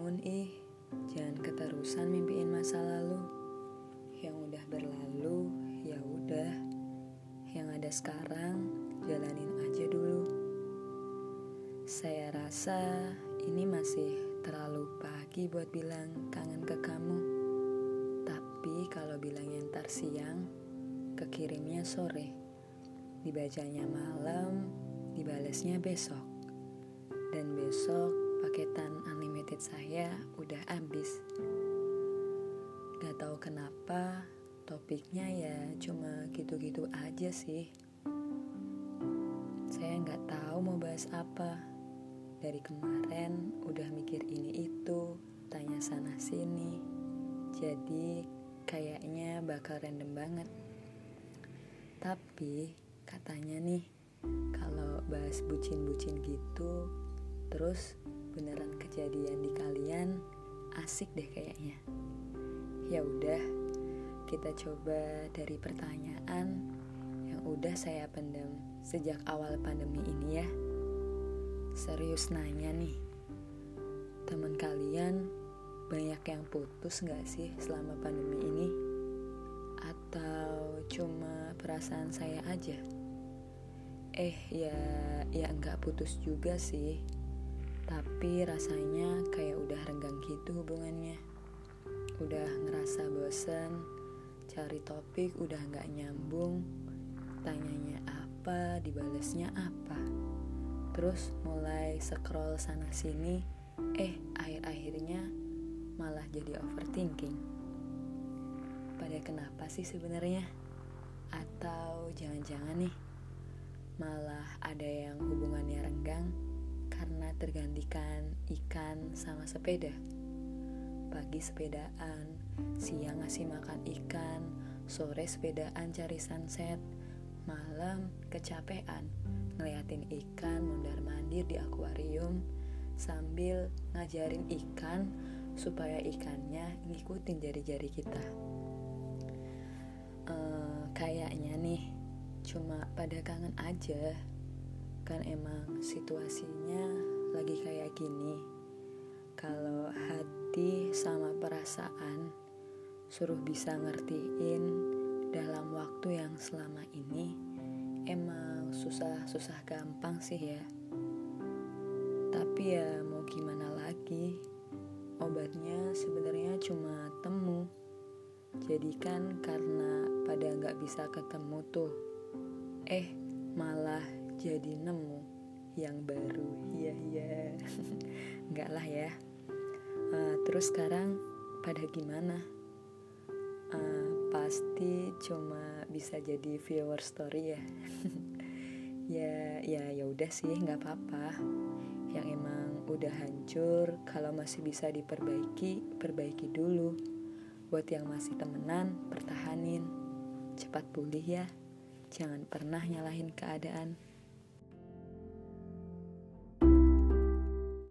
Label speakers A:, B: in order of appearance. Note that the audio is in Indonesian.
A: bangun ih, jangan keterusan mimpiin masa lalu. Yang udah berlalu, ya udah. Yang ada sekarang, jalanin aja dulu. Saya rasa ini masih terlalu pagi buat bilang kangen ke kamu. Tapi kalau bilangnya ntar siang, kekirimnya sore. Dibacanya malam, dibalasnya besok. Dan besok paketan anime saya udah habis. Gak tahu kenapa topiknya ya cuma gitu-gitu aja sih. Saya nggak tahu mau bahas apa. Dari kemarin udah mikir ini itu, tanya sana sini. Jadi kayaknya bakal random banget. Tapi katanya nih, kalau bahas bucin-bucin gitu, terus beneran kejadian di kalian, asik deh kayaknya. Ya udah, kita coba dari pertanyaan yang udah saya pendam sejak awal pandemi ini ya. Serius nanya nih, teman kalian banyak yang putus gak sih selama pandemi ini? Atau cuma perasaan saya aja? Eh ya, ya nggak putus juga sih. Tapi rasanya kayak udah renggang gitu hubungannya. Udah ngerasa bosen, cari topik udah nggak nyambung tanyanya apa dibalesnya apa. Terus mulai scroll sana sini eh akhir-akhirnya malah jadi overthinking. Pada kenapa sih sebenarnya? Atau jangan-jangan nih malah ada yang hubungannya renggang karena tergantikan ikan sama sepeda pagi sepedaan, siang ngasih makan ikan, sore sepedaan cari sunset, malam kecapean ngeliatin ikan mondar mandir di akuarium sambil ngajarin ikan supaya ikannya ngikutin jari-jari kita. Uh, kayaknya nih cuma pada kangen aja kan emang situasinya lagi kayak gini. Kalau hati sama perasaan suruh bisa ngertiin dalam waktu yang selama ini emang susah-susah gampang sih ya. Tapi ya mau gimana lagi? Obatnya sebenarnya cuma temu. Jadi kan karena pada nggak bisa ketemu tuh, eh malah jadi nemu yang baru. Iya iya, nggak lah ya. Uh, terus sekarang pada gimana? Uh, pasti cuma bisa jadi viewer story ya. ya ya ya udah sih nggak apa-apa. Yang emang udah hancur kalau masih bisa diperbaiki perbaiki dulu. Buat yang masih temenan pertahanin. Cepat pulih ya. Jangan pernah nyalahin keadaan.